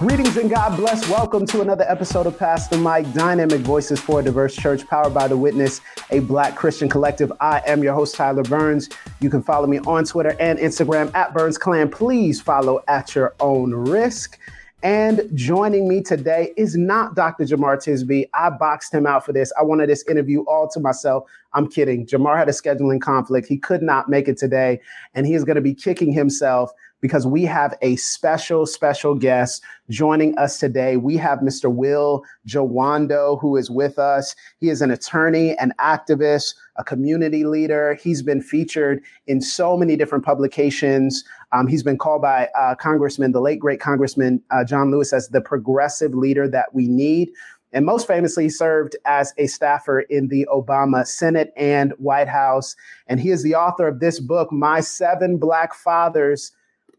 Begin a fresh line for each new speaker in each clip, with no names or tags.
Greetings and God bless. Welcome to another episode of Pass the Mic Dynamic Voices for a Diverse Church, powered by The Witness, a Black Christian collective. I am your host, Tyler Burns. You can follow me on Twitter and Instagram at Burns Clan. Please follow at your own risk. And joining me today is not Dr. Jamar Tisby. I boxed him out for this. I wanted this interview all to myself. I'm kidding. Jamar had a scheduling conflict. He could not make it today, and he is going to be kicking himself because we have a special, special guest joining us today. We have Mr. Will Jawando, who is with us. He is an attorney, an activist, a community leader. He's been featured in so many different publications. Um, he's been called by uh, Congressman, the late great Congressman uh, John Lewis, as the progressive leader that we need. And most famously, he served as a staffer in the Obama Senate and White House. And he is the author of this book, My Seven Black Fathers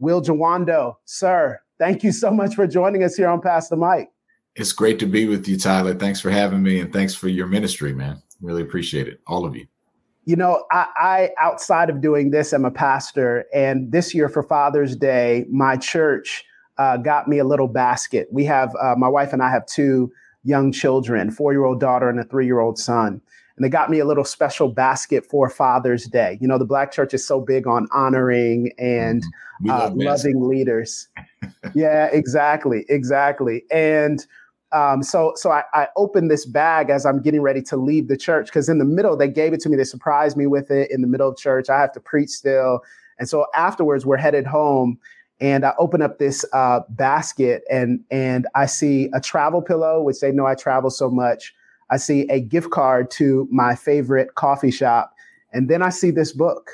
Will Jawando, sir, thank you so much for joining us here on Pass the Mic.
It's great to be with you, Tyler. Thanks for having me and thanks for your ministry, man. Really appreciate it, all of you.
You know, I, I outside of doing this, I'm a pastor, and this year for Father's Day, my church uh, got me a little basket. We have uh, my wife and I have two young children, four year old daughter and a three year old son and they got me a little special basket for Father's Day. You know, the Black Church is so big on honoring and mm-hmm. uh, loving leaders. yeah, exactly, exactly. And um, so, so I, I opened this bag as I'm getting ready to leave the church because in the middle they gave it to me. They surprised me with it in the middle of church. I have to preach still, and so afterwards we're headed home and I open up this uh, basket and and I see a travel pillow, which they know I travel so much. I see a gift card to my favorite coffee shop, and then I see this book,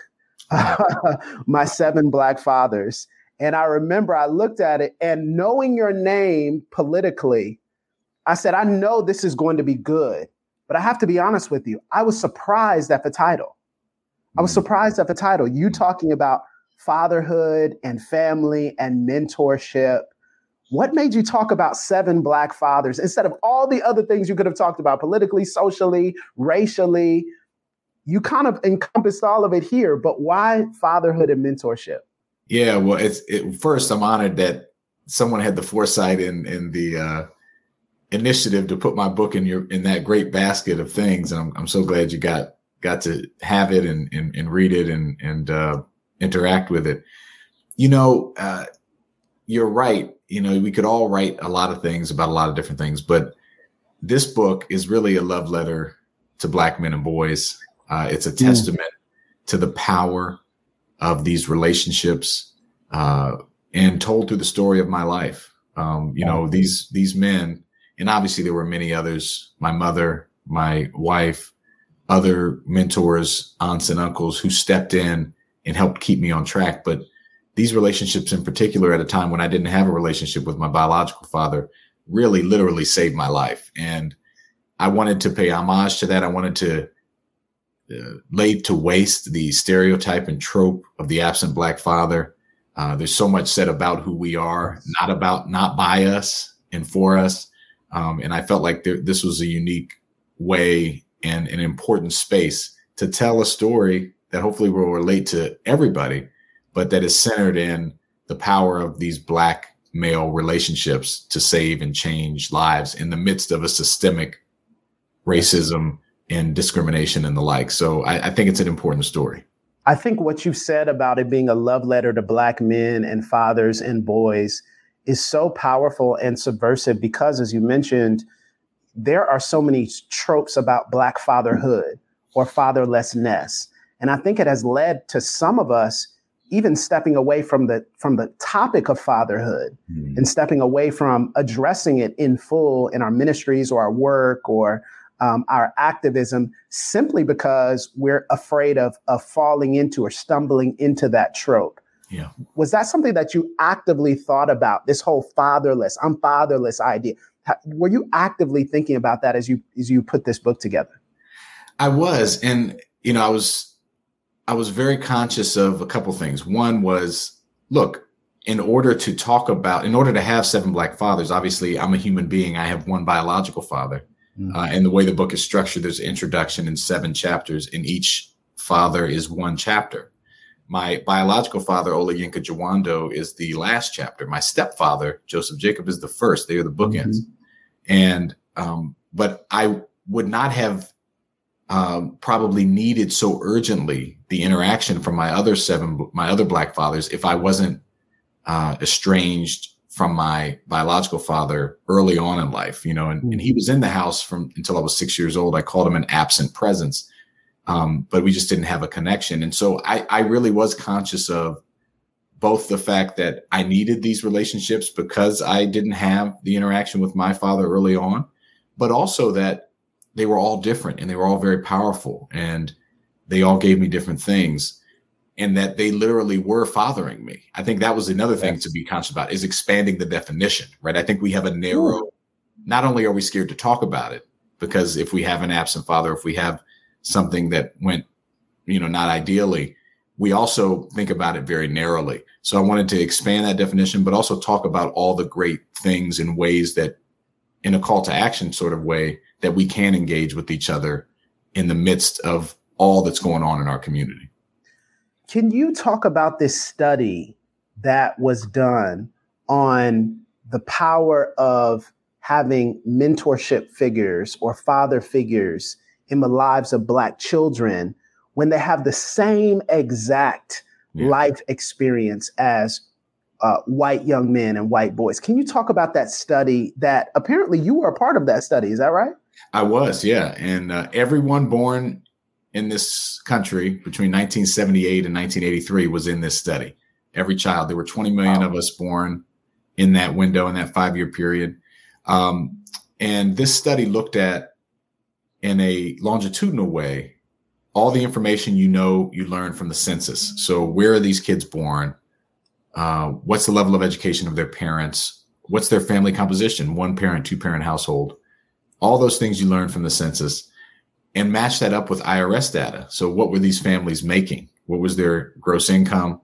My Seven Black Fathers. And I remember I looked at it and knowing your name politically, I said, I know this is going to be good, but I have to be honest with you. I was surprised at the title. I was mm. surprised at the title. You talking about fatherhood and family and mentorship what made you talk about seven black fathers instead of all the other things you could have talked about politically, socially, racially? You kind of encompassed all of it here, but why fatherhood and mentorship?
Yeah, well, it's it, first I'm honored that someone had the foresight and the uh, initiative to put my book in your in that great basket of things, and I'm, I'm so glad you got got to have it and and, and read it and and uh, interact with it. You know, uh, you're right you know, we could all write a lot of things about a lot of different things, but this book is really a love letter to black men and boys. Uh, it's a mm. testament mm. to the power of these relationships uh, and told through the story of my life. Um, you know, these these men, and obviously there were many others. My mother, my wife, other mentors, aunts and uncles who stepped in and helped keep me on track. But these relationships in particular at a time when I didn't have a relationship with my biological father really literally saved my life. And I wanted to pay homage to that. I wanted to uh, lay to waste the stereotype and trope of the absent black father. Uh, there's so much said about who we are, not about, not by us and for us. Um, and I felt like there, this was a unique way and an important space to tell a story that hopefully will relate to everybody but that is centered in the power of these black male relationships to save and change lives in the midst of a systemic racism and discrimination and the like. So I, I think it's an important story.
I think what you said about it being a love letter to black men and fathers and boys is so powerful and subversive because, as you mentioned, there are so many tropes about black fatherhood or fatherlessness. And I think it has led to some of us even stepping away from the from the topic of fatherhood mm. and stepping away from addressing it in full in our ministries or our work or um, our activism simply because we're afraid of of falling into or stumbling into that trope.
Yeah.
Was that something that you actively thought about? This whole fatherless, I'm fatherless idea. Were you actively thinking about that as you as you put this book together?
I was, and you know, I was I was very conscious of a couple things. One was, look, in order to talk about, in order to have seven black fathers, obviously I'm a human being. I have one biological father. Mm-hmm. Uh, and the way the book is structured, there's an introduction in seven chapters, and each father is one chapter. My biological father, Olayinka Jawando, is the last chapter. My stepfather, Joseph Jacob, is the first. They are the bookends. Mm-hmm. And, um, but I would not have um, probably needed so urgently the interaction from my other seven, my other black fathers, if I wasn't uh, estranged from my biological father early on in life, you know, and, and, he was in the house from until I was six years old. I called him an absent presence, um, but we just didn't have a connection. And so I, I really was conscious of both the fact that I needed these relationships because I didn't have the interaction with my father early on, but also that they were all different and they were all very powerful and they all gave me different things and that they literally were fathering me. I think that was another thing to be conscious about is expanding the definition, right? I think we have a narrow, Ooh. not only are we scared to talk about it, because if we have an absent father, if we have something that went, you know, not ideally, we also think about it very narrowly. So I wanted to expand that definition, but also talk about all the great things and ways that in a call to action sort of way that we can engage with each other in the midst of all that's going on in our community.
Can you talk about this study that was done on the power of having mentorship figures or father figures in the lives of Black children when they have the same exact yeah. life experience as uh, white young men and white boys. Can you talk about that study that apparently you were a part of that study? Is that right?
I was, yeah. And uh, everyone born in this country between 1978 and 1983 was in this study. Every child. There were 20 million wow. of us born in that window in that five year period. Um, and this study looked at in a longitudinal way all the information you know you learned from the census. So where are these kids born? Uh, what's the level of education of their parents? What's their family composition? One parent, two parent household all those things you learn from the census and match that up with IRS data. So what were these families making? What was their gross income?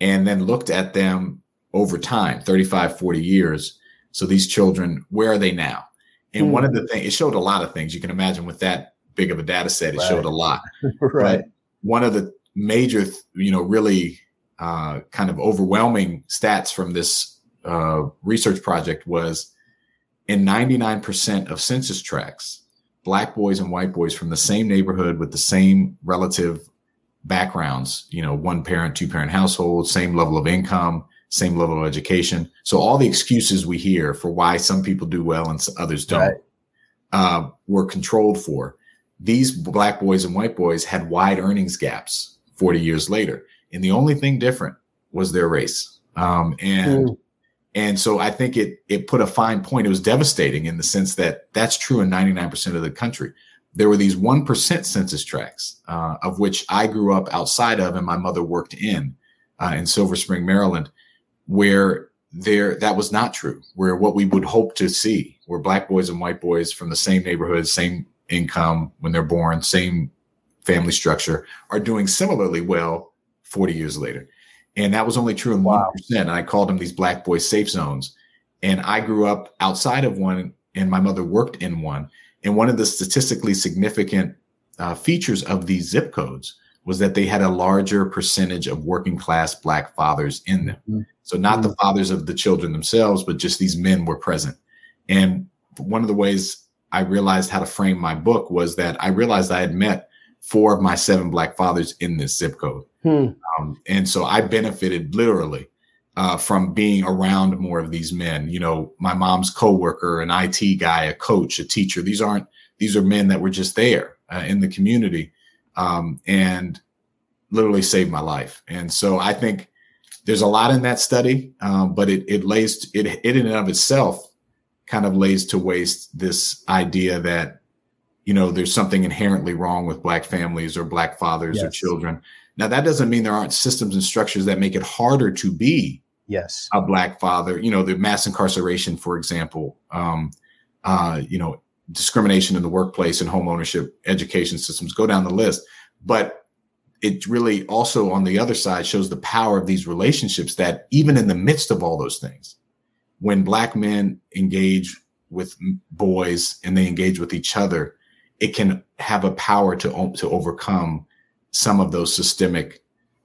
And then looked at them over time, 35, 40 years. So these children, where are they now? And mm. one of the things, it showed a lot of things. You can imagine with that big of a data set, it right. showed a lot.
right. But
one of the major, you know, really uh, kind of overwhelming stats from this uh, research project was in 99% of census tracts, black boys and white boys from the same neighborhood with the same relative backgrounds, you know, one parent, two parent household, same level of income, same level of education. So all the excuses we hear for why some people do well and others don't right. uh, were controlled for. These black boys and white boys had wide earnings gaps 40 years later. And the only thing different was their race. Um, and mm. And so I think it it put a fine point. It was devastating in the sense that that's true in 99% of the country. There were these 1% census tracts, uh, of which I grew up outside of and my mother worked in, uh, in Silver Spring, Maryland, where there that was not true, where what we would hope to see were black boys and white boys from the same neighborhood, same income when they're born, same family structure, are doing similarly well 40 years later. And that was only true in wow. 1%. And I called them these black boy safe zones. And I grew up outside of one and my mother worked in one. And one of the statistically significant uh, features of these zip codes was that they had a larger percentage of working class black fathers in them. Mm-hmm. So not mm-hmm. the fathers of the children themselves, but just these men were present. And one of the ways I realized how to frame my book was that I realized I had met four of my seven black fathers in this zip code. Hmm. Um, and so I benefited literally uh, from being around more of these men. You know, my mom's coworker, an IT guy, a coach, a teacher. These aren't these are men that were just there uh, in the community um, and literally saved my life. And so I think there's a lot in that study, um, but it it lays it it in and of itself kind of lays to waste this idea that you know there's something inherently wrong with black families or black fathers yes. or children Now that doesn't mean there aren't systems and structures that make it harder to be
yes
a black father. You know, the mass incarceration, for example. Um, uh, you know, discrimination in the workplace and home ownership, education systems. Go down the list, but it really also on the other side shows the power of these relationships that even in the midst of all those things, when black men engage with boys and they engage with each other, it can have a power to, to overcome some of those systemic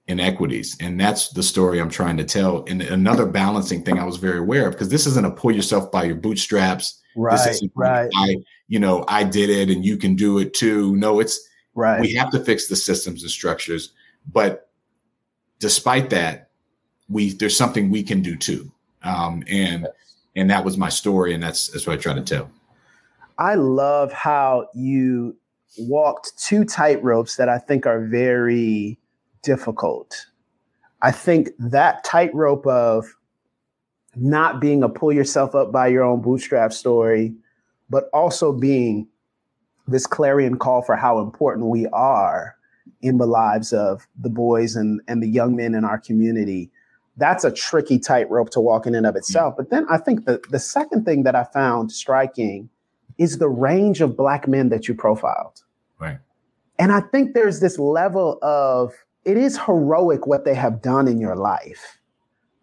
inequities. And that's the story I'm trying to tell. And another balancing thing I was very aware of, because this isn't a pull yourself by your bootstraps.
Right. right.
I, you know, I did it and you can do it too. No, it's
right.
We have to fix the systems and structures. But despite that, we there's something we can do too. Um, and and that was my story, and that's that's what I try to tell.
I love how you walked two tightropes that I think are very difficult. I think that tightrope of not being a pull yourself up by your own bootstrap story, but also being this clarion call for how important we are in the lives of the boys and, and the young men in our community. That's a tricky tightrope to walk in and of itself. Mm. But then I think the, the second thing that I found striking is the range of Black men that you profiled.
Right.
And I think there's this level of it is heroic what they have done in your life,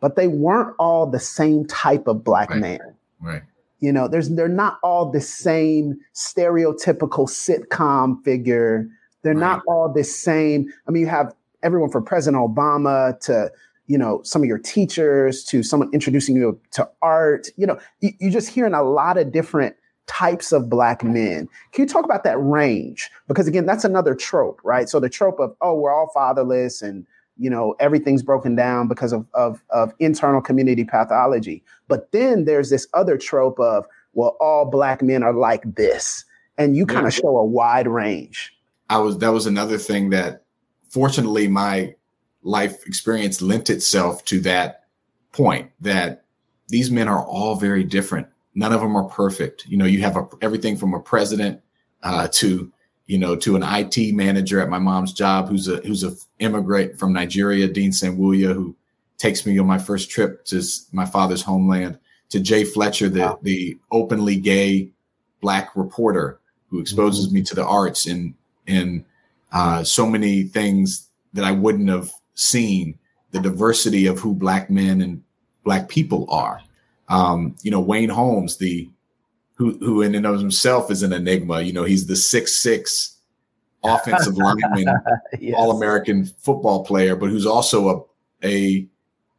but they weren't all the same type of Black
right.
man.
Right.
You know, there's they're not all the same stereotypical sitcom figure. They're right. not all the same. I mean, you have everyone from President Obama to you know some of your teachers to someone introducing you to art. You know, you, you're just hearing a lot of different types of black men. Can you talk about that range? Because again, that's another trope, right? So the trope of oh, we're all fatherless and you know everything's broken down because of of, of internal community pathology. But then there's this other trope of well, all black men are like this, and you kind of show a wide range.
I was that was another thing that fortunately my life experience lent itself to that point that these men are all very different none of them are perfect. You know, you have a, everything from a president uh, to you know to an IT manager at my mom's job who's a who's a immigrant from Nigeria, Dean Sanwuya, who takes me on my first trip to my father's homeland. To Jay Fletcher, the wow. the openly gay black reporter who exposes mm-hmm. me to the arts and and uh, so many things that I wouldn't have seen. The diversity of who black men and black people are um, you know, Wayne Holmes, the who who in and of himself is an enigma. You know, he's the six six offensive lineman, yes. all American football player, but who's also a a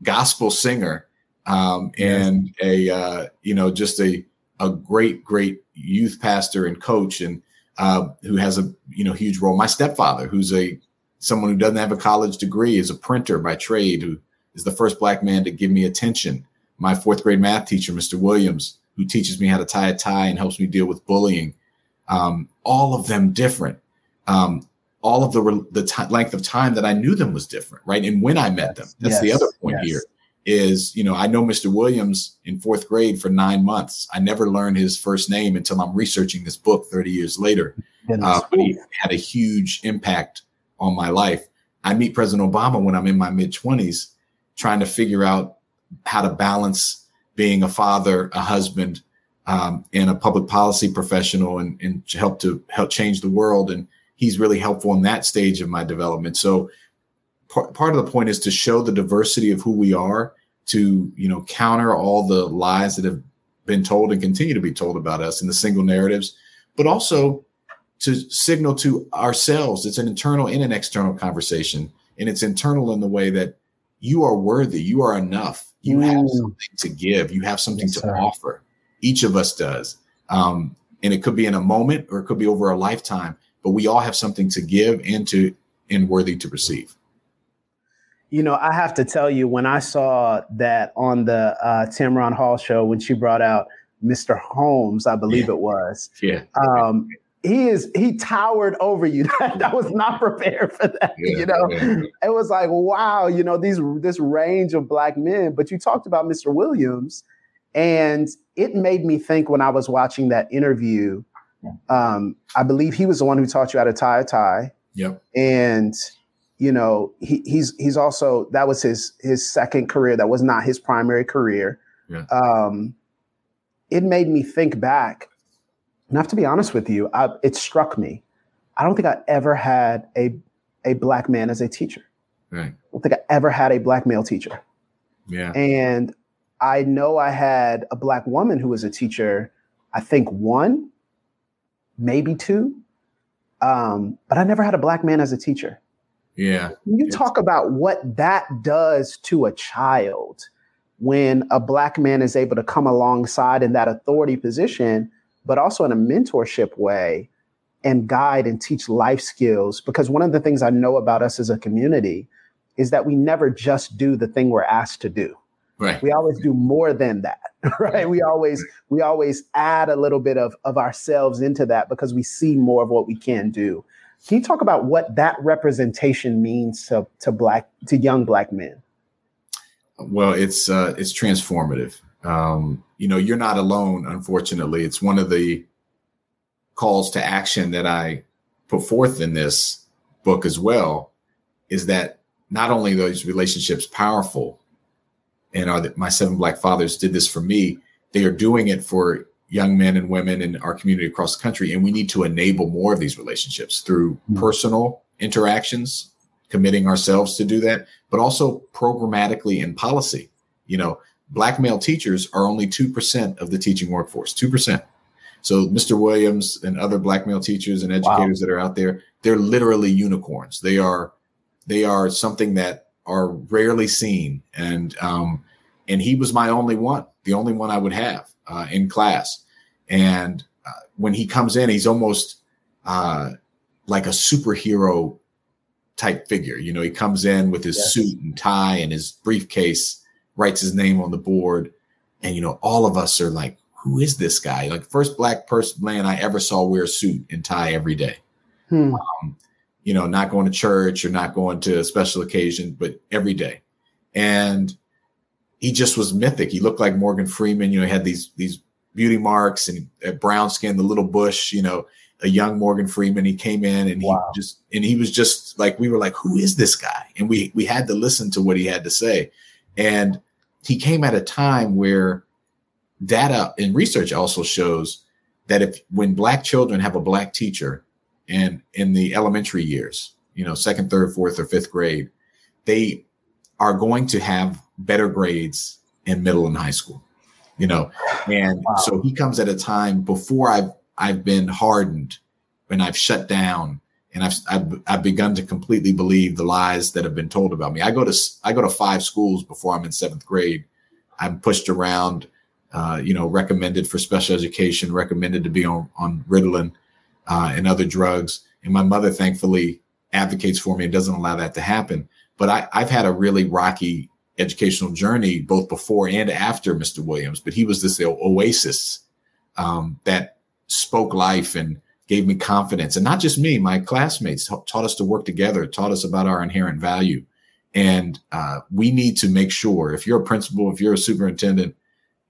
gospel singer um, and a uh, you know just a a great great youth pastor and coach and uh, who has a you know huge role. My stepfather, who's a someone who doesn't have a college degree, is a printer by trade, who is the first black man to give me attention my fourth grade math teacher, Mr. Williams, who teaches me how to tie a tie and helps me deal with bullying. Um, all of them different. Um, all of the the t- length of time that I knew them was different, right? And when I met them, that's yes, the other point yes. here. Is you know I know Mr. Williams in fourth grade for nine months. I never learned his first name until I'm researching this book 30 years later. Uh, but he had a huge impact on my life. I meet President Obama when I'm in my mid 20s, trying to figure out how to balance being a father, a husband, um, and a public policy professional, and, and help to help change the world. And he's really helpful in that stage of my development. So part, part of the point is to show the diversity of who we are, to you know counter all the lies that have been told and continue to be told about us in the single narratives, but also to signal to ourselves it's an internal and an external conversation, and it's internal in the way that you are worthy, you are enough you mm. have something to give. You have something yes, to sir. offer. Each of us does. Um, and it could be in a moment or it could be over a lifetime, but we all have something to give and to and worthy to receive.
You know, I have to tell you, when I saw that on the uh, Tamron Hall show, when she brought out Mr. Holmes, I believe
yeah.
it was.
Yeah.
Um, he is he towered over you. That was not prepared for that. Yeah, you know, yeah. it was like wow. You know these this range of black men. But you talked about Mr. Williams, and it made me think when I was watching that interview. Um, I believe he was the one who taught you how to tie a tie.
Yep.
And you know, he, he's he's also that was his his second career. That was not his primary career. Yeah. Um, it made me think back. And I have to be honest with you, I, it struck me. I don't think I ever had a a black man as a teacher. Right. I don't think I ever had a black male teacher.
Yeah.
And I know I had a black woman who was a teacher. I think one, maybe two, um, but I never had a black man as a teacher.
Yeah.
you talk about what that does to a child when a black man is able to come alongside in that authority position, but also in a mentorship way and guide and teach life skills. Because one of the things I know about us as a community is that we never just do the thing we're asked to do.
Right.
We always do more than that. Right. We always we always add a little bit of, of ourselves into that because we see more of what we can do. Can you talk about what that representation means to, to black to young black men?
Well, it's uh, it's transformative. Um, you know, you're not alone. Unfortunately, it's one of the calls to action that I put forth in this book as well. Is that not only those relationships powerful, and are that my seven black fathers did this for me. They are doing it for young men and women in our community across the country, and we need to enable more of these relationships through mm-hmm. personal interactions, committing ourselves to do that, but also programmatically in policy. You know, black male teachers are only 2% of the teaching workforce, 2%. So Mr. Williams and other black male teachers and educators wow. that are out there, they're literally unicorns. They are they are something that are rarely seen. And um, and he was my only one, the only one I would have uh, in class. And uh, when he comes in, he's almost uh, like a superhero type figure. You know, he comes in with his yes. suit and tie and his briefcase, writes his name on the board. And, you know, all of us are like, who is this guy? Like first black person man I ever saw wear a suit and tie every day. Hmm. Um, you know, not going to church or not going to a special occasion, but every day. And he just was mythic. He looked like Morgan Freeman, you know, he had these, these beauty marks and brown skin, the little bush, you know, a young Morgan Freeman. He came in and he wow. just and he was just like we were like, who is this guy? And we we had to listen to what he had to say. And he came at a time where data and research also shows that if when black children have a black teacher and in the elementary years, you know, second, third, fourth, or fifth grade, they are going to have better grades in middle and high school. You know, and wow. so he comes at a time before I've I've been hardened and I've shut down and I've, I've, I've begun to completely believe the lies that have been told about me. I go to I go to five schools before I'm in seventh grade. I'm pushed around, uh, you know, recommended for special education, recommended to be on on Ritalin uh, and other drugs. And my mother, thankfully, advocates for me and doesn't allow that to happen. But I, I've had a really rocky educational journey both before and after Mr. Williams. But he was this oasis um, that spoke life and gave me confidence. And not just me, my classmates taught us to work together, taught us about our inherent value. And uh, we need to make sure if you're a principal, if you're a superintendent,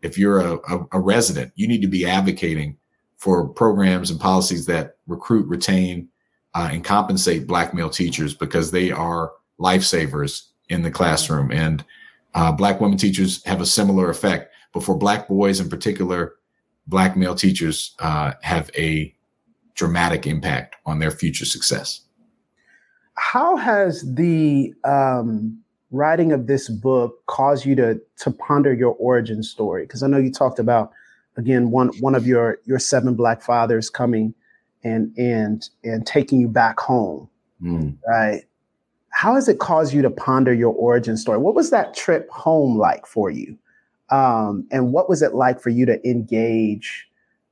if you're a, a, a resident, you need to be advocating for programs and policies that recruit, retain, uh, and compensate black male teachers because they are lifesavers in the classroom. And uh, black women teachers have a similar effect. But for black boys in particular, black male teachers uh, have a dramatic impact on their future success.
How has the um, writing of this book caused you to to ponder your origin story? Because I know you talked about again one one of your your seven black fathers coming and and and taking you back home, mm. right? How has it caused you to ponder your origin story? What was that trip home like for you? Um, and what was it like for you to engage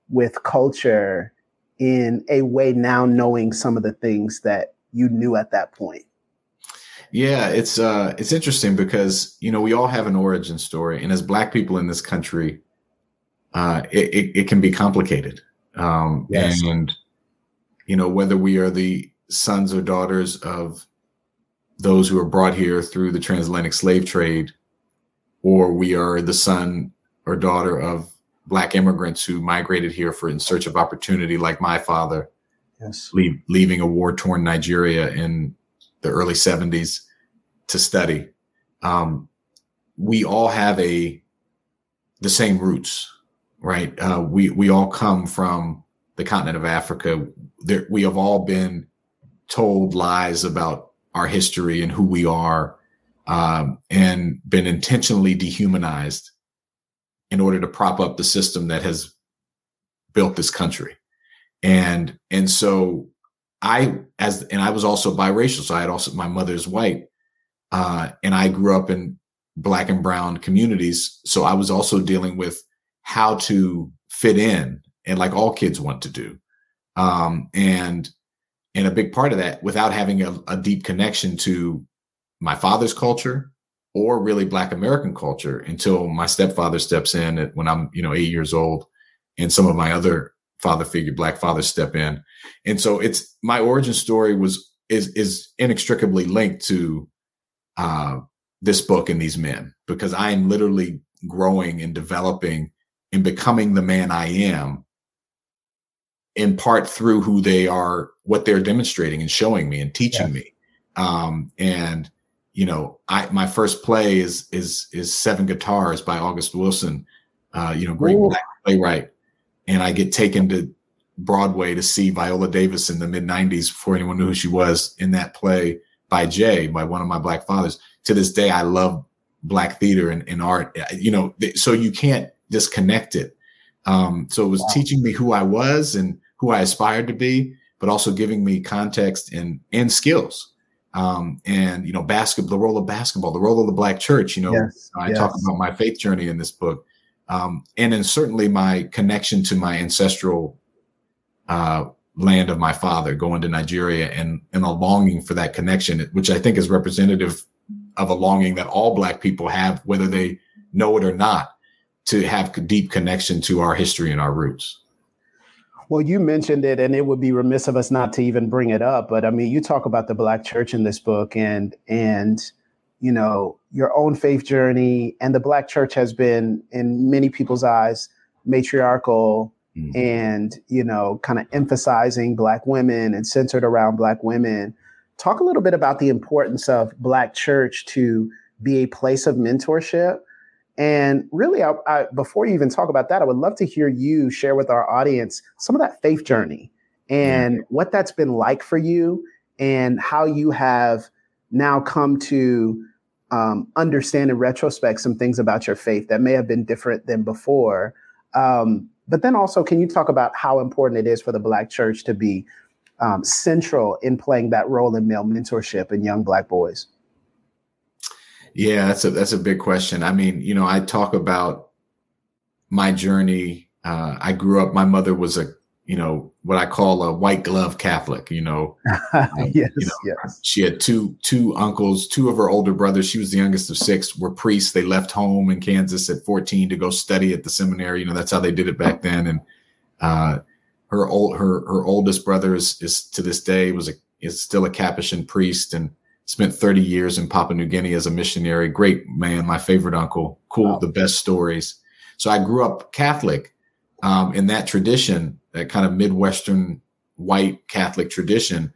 with culture in a way now knowing some of the things that you knew at that point?
Yeah, it's uh it's interesting because you know we all have an origin story, and as Black people in this country, uh, it, it, it can be complicated. Um, yes. and you know whether we are the sons or daughters of those who are brought here through the transatlantic slave trade, or we are the son or daughter of black immigrants who migrated here for in search of opportunity, like my father,
yes,
leave, leaving a war torn Nigeria in the early 70s to study. Um, we all have a the same roots, right? Uh, we we all come from the continent of Africa. There, we have all been told lies about our history and who we are, um, and been intentionally dehumanized in order to prop up the system that has built this country. And and so I as and I was also biracial, so I had also my mother's white, uh, and I grew up in black and brown communities. So I was also dealing with how to fit in, and like all kids want to do, um, and and a big part of that without having a, a deep connection to my father's culture or really black american culture until my stepfather steps in at, when i'm you know eight years old and some of my other father figure black fathers step in and so it's my origin story was is is inextricably linked to uh, this book and these men because i am literally growing and developing and becoming the man i am in part through who they are what they're demonstrating and showing me and teaching yeah. me um, and you know i my first play is is is seven guitars by august wilson uh, you know great Ooh. black playwright and I get taken to Broadway to see Viola Davis in the mid 90s before anyone knew who she was in that play by Jay, by one of my black fathers. To this day, I love black theater and, and art, you know, so you can't disconnect it. Um, so it was wow. teaching me who I was and who I aspired to be, but also giving me context and, and skills. Um, and, you know, basketball, the role of basketball, the role of the black church, you know, yes, I yes. talk about my faith journey in this book um, and then certainly my connection to my ancestral uh, land of my father, going to Nigeria, and and a longing for that connection, which I think is representative of a longing that all Black people have, whether they know it or not, to have deep connection to our history and our roots.
Well, you mentioned it, and it would be remiss of us not to even bring it up. But I mean, you talk about the Black church in this book, and and you know, your own faith journey. And the Black church has been, in many people's eyes, matriarchal mm-hmm. and, you know, kind of emphasizing Black women and centered around Black women. Talk a little bit about the importance of Black church to be a place of mentorship. And really, I, I, before you even talk about that, I would love to hear you share with our audience some of that faith journey and mm-hmm. what that's been like for you and how you have now come to um, understand in retrospect some things about your faith that may have been different than before. Um, but then also, can you talk about how important it is for the Black church to be um, central in playing that role in male mentorship in young Black boys?
Yeah, that's a that's a big question. I mean, you know, I talk about my journey. Uh, I grew up. My mother was a you know what I call a white glove Catholic. You know,
um, yes, you know, yes.
She had two two uncles, two of her older brothers. She was the youngest of six. Were priests. They left home in Kansas at fourteen to go study at the seminary. You know, that's how they did it back then. And uh, her old her her oldest brother is, is to this day was a is still a Capuchin priest and spent 30 years in Papua New Guinea as a missionary. Great man, my favorite uncle. Cool, wow. the best stories. So I grew up Catholic um, in that tradition that kind of Midwestern white Catholic tradition.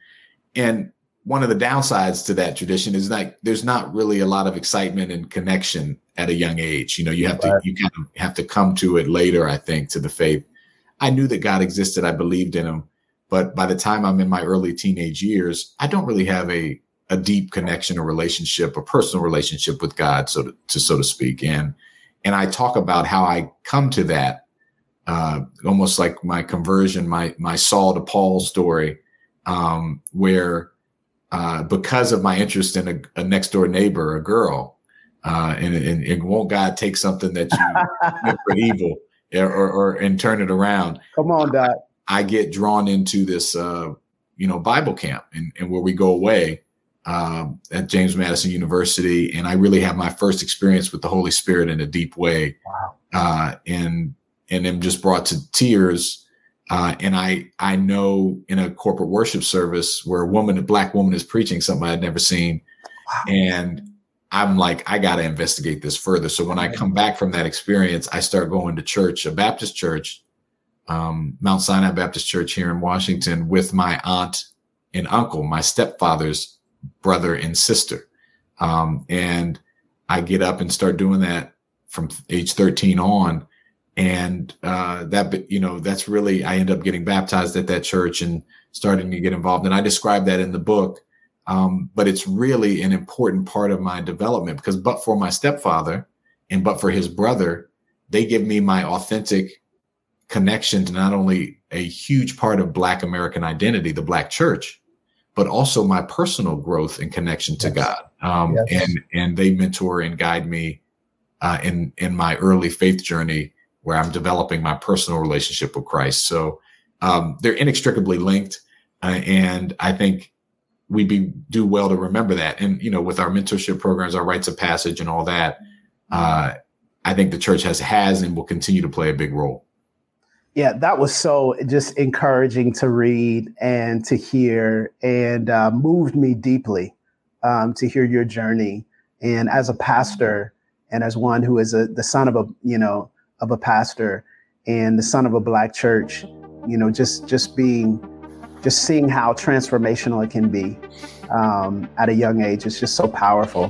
And one of the downsides to that tradition is that there's not really a lot of excitement and connection at a young age. You know, you have right. to you kind of have to come to it later, I think, to the faith. I knew that God existed, I believed in him, but by the time I'm in my early teenage years, I don't really have a a deep connection or relationship, a personal relationship with God, so to, to so to speak. And and I talk about how I come to that uh, almost like my conversion, my my Saul to Paul story, um, where uh, because of my interest in a, a next door neighbor, a girl, uh, and, and, and, won't God take something that you meant for evil or, or, and turn it around?
Come on, Dad.
I, I get drawn into this, uh, you know, Bible camp, and, and where we go away um, at James Madison University, and I really have my first experience with the Holy Spirit in a deep way. Wow. Uh, and and am just brought to tears. Uh, and I I know in a corporate worship service where a woman, a black woman, is preaching something I'd never seen, wow. and I'm like, I got to investigate this further. So when I come back from that experience, I start going to church, a Baptist church, um, Mount Sinai Baptist Church here in Washington, with my aunt and uncle, my stepfather's brother and sister. Um, and I get up and start doing that from age 13 on. And uh, that, you know, that's really, I end up getting baptized at that church and starting to get involved. And I describe that in the book. Um, but it's really an important part of my development because, but for my stepfather and but for his brother, they give me my authentic connection to not only a huge part of Black American identity, the Black church, but also my personal growth and connection to yes. God. Um, yes. And and they mentor and guide me uh, in in my early faith journey, where I'm developing my personal relationship with Christ. So um, they're inextricably linked, uh, and I think we be do well to remember that. And you know, with our mentorship programs, our rites of passage, and all that, uh, I think the church has has and will continue to play a big role.
Yeah, that was so just encouraging to read and to hear, and uh, moved me deeply um, to hear your journey. And as a pastor, and as one who is a, the son of a you know of a pastor and the son of a black church, you know, just just being just seeing how transformational it can be um, at a young age is just so powerful.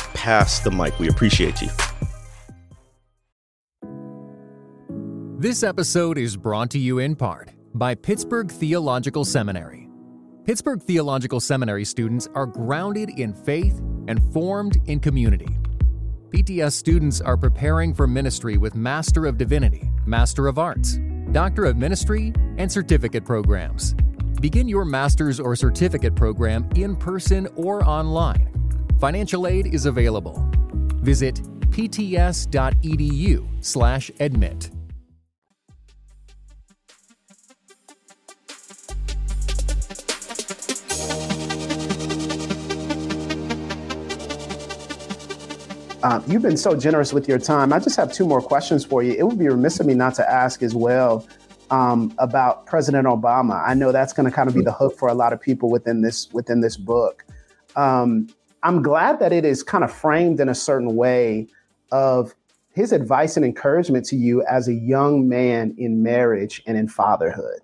pass the mic. We appreciate you.
This episode is brought to you in part by Pittsburgh Theological Seminary. Pittsburgh Theological Seminary students are grounded in faith and formed in community. PTS students are preparing for ministry with Master of Divinity, Master of Arts, Doctor of Ministry, and certificate programs. Begin your master's or certificate program in person or online Financial aid is available. Visit pts.edu/admit.
Uh, you've been so generous with your time. I just have two more questions for you. It would be remiss of me not to ask as well um, about President Obama. I know that's going to kind of be the hook for a lot of people within this within this book. Um, I'm glad that it is kind of framed in a certain way of his advice and encouragement to you as a young man in marriage and in fatherhood,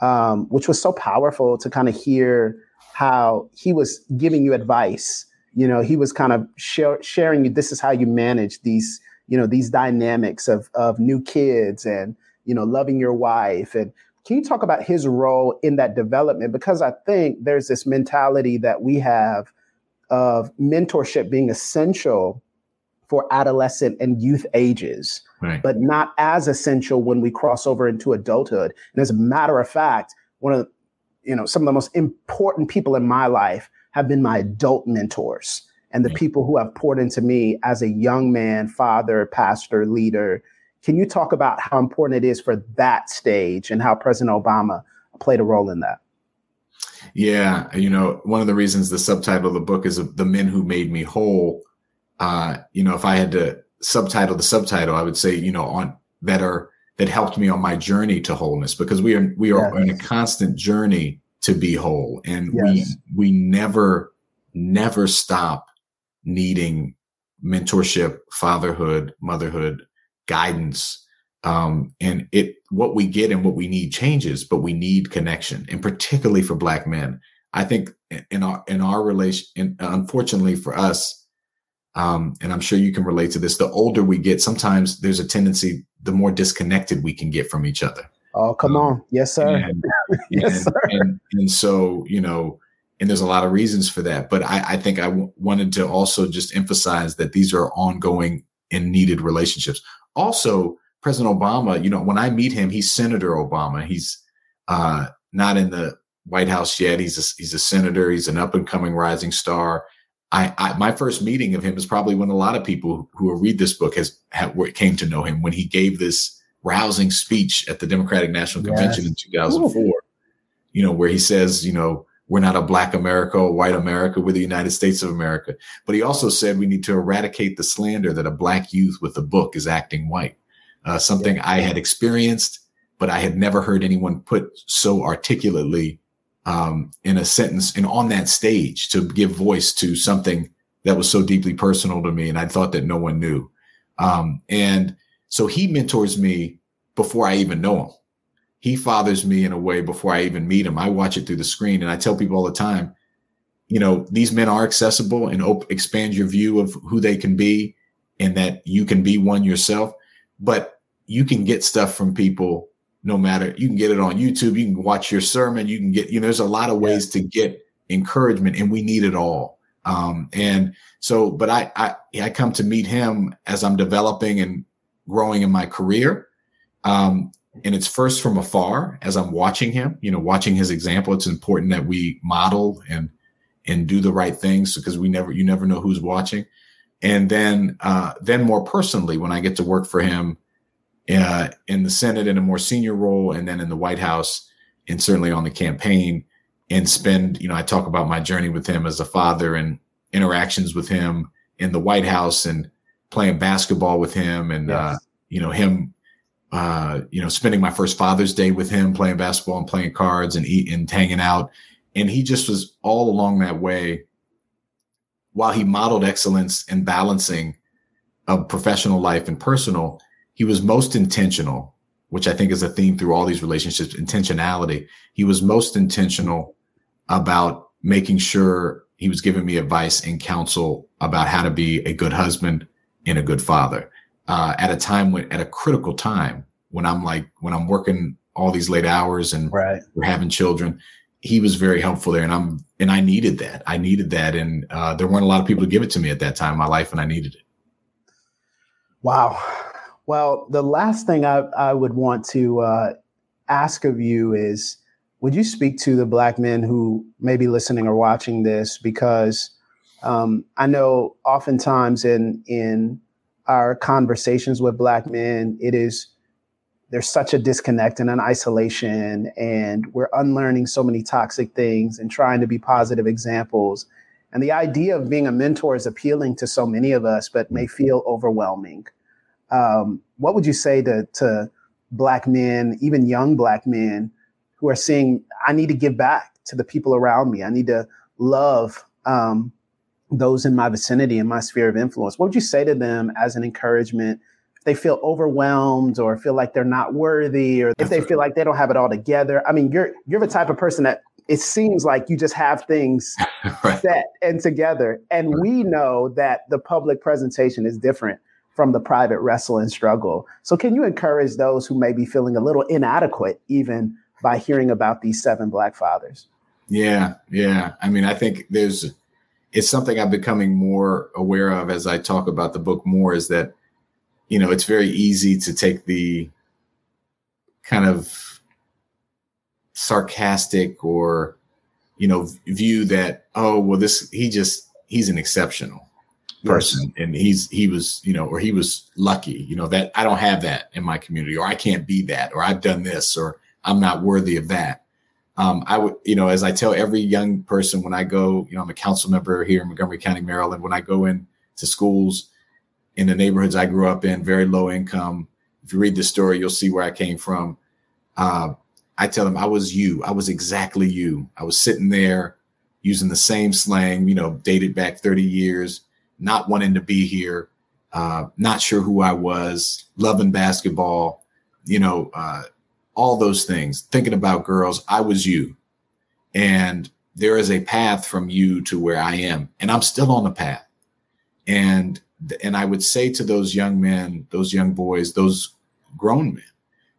um, which was so powerful to kind of hear how he was giving you advice. You know, he was kind of share, sharing you, this is how you manage these, you know, these dynamics of, of new kids and, you know, loving your wife. And can you talk about his role in that development? Because I think there's this mentality that we have of mentorship being essential for adolescent and youth ages, right. but not as essential when we cross over into adulthood. And as a matter of fact, one of the, you know some of the most important people in my life have been my adult mentors and the right. people who have poured into me as a young man, father, pastor, leader. Can you talk about how important it is for that stage and how President Obama played a role in that?
Yeah, you know, one of the reasons the subtitle of the book is "The Men Who Made Me Whole." Uh, you know, if I had to subtitle the subtitle, I would say, you know, on that are that helped me on my journey to wholeness because we are we are yes. on a constant journey to be whole, and yes. we we never never stop needing mentorship, fatherhood, motherhood, guidance um, and it what we get and what we need changes but we need connection and particularly for black men. I think in our in our relation in, unfortunately for us um, and i'm sure you can relate to this the older we get sometimes there's a tendency the more disconnected we can get from each other.
Oh come um, on. Yes sir. and,
yes and, sir. and, and, so you know and there's a lot of reasons for that but i, I think I w- wanted to also just emphasize that these are ongoing and needed relationships. Also President Obama, you know, when I meet him, he's Senator Obama. He's uh, not in the White House yet. He's a, he's a senator. He's an up and coming rising star. I, I, my first meeting of him is probably when a lot of people who will read this book has have, came to know him when he gave this rousing speech at the Democratic National Convention yes. in 2004. Ooh. You know, where he says, you know, we're not a black America or white America, we're the United States of America. But he also said we need to eradicate the slander that a black youth with a book is acting white. Uh, something. I had experienced, but I had never heard anyone put so articulately um, in a sentence and on that stage to give voice to something that was so deeply personal to me. And I thought that no one knew. Um, and so he mentors me before I even know him. He fathers me in a way before I even meet him. I watch it through the screen and I tell people all the time, you know, these men are accessible and op- expand your view of who they can be and that you can be one yourself. But you can get stuff from people no matter you can get it on YouTube, you can watch your sermon, you can get, you know, there's a lot of ways to get encouragement and we need it all. Um, and so, but I, I, I come to meet him as I'm developing and growing in my career. Um, and it's first from afar as I'm watching him, you know, watching his example. It's important that we model and, and do the right things because we never, you never know who's watching. And then, uh, then more personally, when I get to work for him, uh, in the Senate in a more senior role, and then in the White House, and certainly on the campaign, and spend, you know, I talk about my journey with him as a father and interactions with him in the White House and playing basketball with him, and yes. uh, you know him, uh, you know, spending my first Father's Day with him, playing basketball and playing cards and eating and hanging out, and he just was all along that way. While he modeled excellence in balancing of professional life and personal, he was most intentional, which I think is a theme through all these relationships, intentionality. He was most intentional about making sure he was giving me advice and counsel about how to be a good husband and a good father uh, at a time when, at a critical time when I'm like, when I'm working all these late hours and right. we're having children, he was very helpful there. And I'm, and I needed that. I needed that. And uh, there weren't a lot of people to give it to me at that time in my life, and I needed it.
Wow. Well, the last thing I, I would want to uh, ask of you is would you speak to the black men who may be listening or watching this? Because um, I know oftentimes in, in our conversations with black men, it is there's such a disconnect and an isolation, and we're unlearning so many toxic things and trying to be positive examples. And the idea of being a mentor is appealing to so many of us, but may feel overwhelming. Um, what would you say to, to black men, even young black men, who are saying, I need to give back to the people around me. I need to love um, those in my vicinity and my sphere of influence. What would you say to them as an encouragement? They feel overwhelmed or feel like they're not worthy, or if they feel like they don't have it all together. I mean, you're you're the type of person that it seems like you just have things right. set and together. And we know that the public presentation is different from the private wrestle and struggle. So, can you encourage those who may be feeling a little inadequate even by hearing about these seven Black fathers?
Yeah, yeah. I mean, I think there's it's something I'm becoming more aware of as I talk about the book more is that, you know, it's very easy to take the kind of sarcastic or, you know, view that, oh, well, this, he just, he's an exceptional person yes. and he's he was you know or he was lucky you know that i don't have that in my community or i can't be that or i've done this or i'm not worthy of that um, i would you know as i tell every young person when i go you know i'm a council member here in montgomery county maryland when i go in to schools in the neighborhoods i grew up in very low income if you read the story you'll see where i came from uh, i tell them i was you i was exactly you i was sitting there using the same slang you know dated back 30 years not wanting to be here, uh, not sure who I was, loving basketball, you know, uh, all those things, thinking about girls. I was you. And there is a path from you to where I am, and I'm still on the path. And and I would say to those young men, those young boys, those grown men,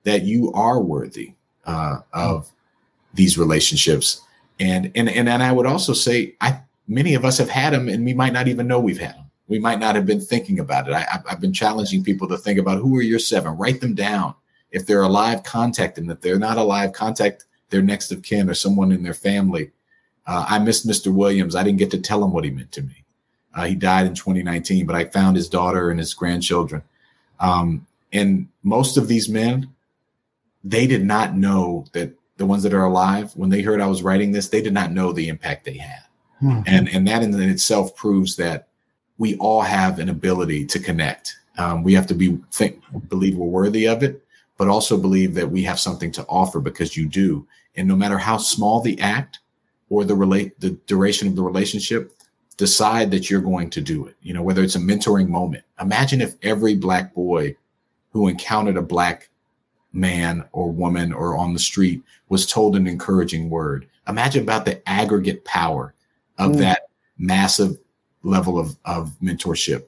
that you are worthy uh, of these relationships. And and and and I would also say I many of us have had them and we might not even know we've had them. We might not have been thinking about it. I I, have been challenging people to think about who are your seven, write them down. If they're alive, contact them. If they're not alive, contact their next of kin or someone in their family. Uh, I missed Mr. Williams. I didn't get to tell him what he meant to me. Uh, he died in 2019, but I found his daughter and his grandchildren. Um, and most of these men, they did not know that the ones that are alive, when they heard I was writing this, they did not know the impact they had. Hmm. And, and that in itself proves that we all have an ability to connect. Um, we have to be think, believe we're worthy of it, but also believe that we have something to offer because you do. And no matter how small the act or the relate the duration of the relationship, decide that you're going to do it. You know, whether it's a mentoring moment. Imagine if every black boy who encountered a black man or woman or on the street was told an encouraging word. Imagine about the aggregate power of mm. that massive level of, of mentorship.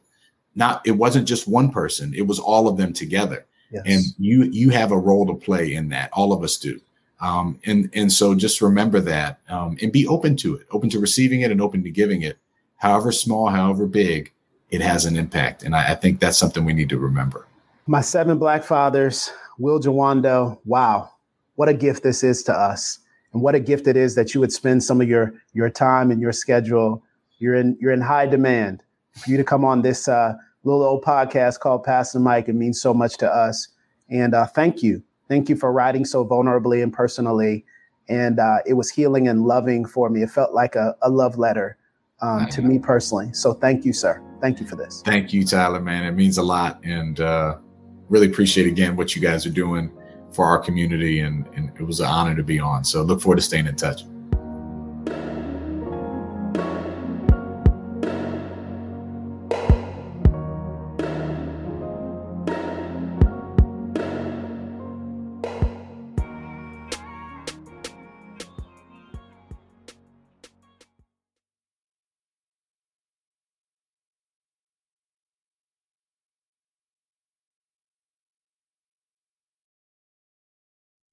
Not it wasn't just one person, it was all of them together. Yes. And you you have a role to play in that. All of us do. Um, and and so just remember that um, and be open to it, open to receiving it and open to giving it, however small, however big, it has an impact. And I, I think that's something we need to remember.
My seven black fathers, Will Jawando, wow, what a gift this is to us. And what a gift it is that you would spend some of your your time and your schedule. You're in you're in high demand. For you to come on this uh, little old podcast called Pass the Mic, it means so much to us. And uh, thank you. Thank you for writing so vulnerably and personally. And uh, it was healing and loving for me. It felt like a, a love letter um, to me personally. So thank you, sir. Thank you for this.
Thank you, Tyler, man. It means a lot. And uh, really appreciate again what you guys are doing for our community. And, and it was an honor to be on. So look forward to staying in touch.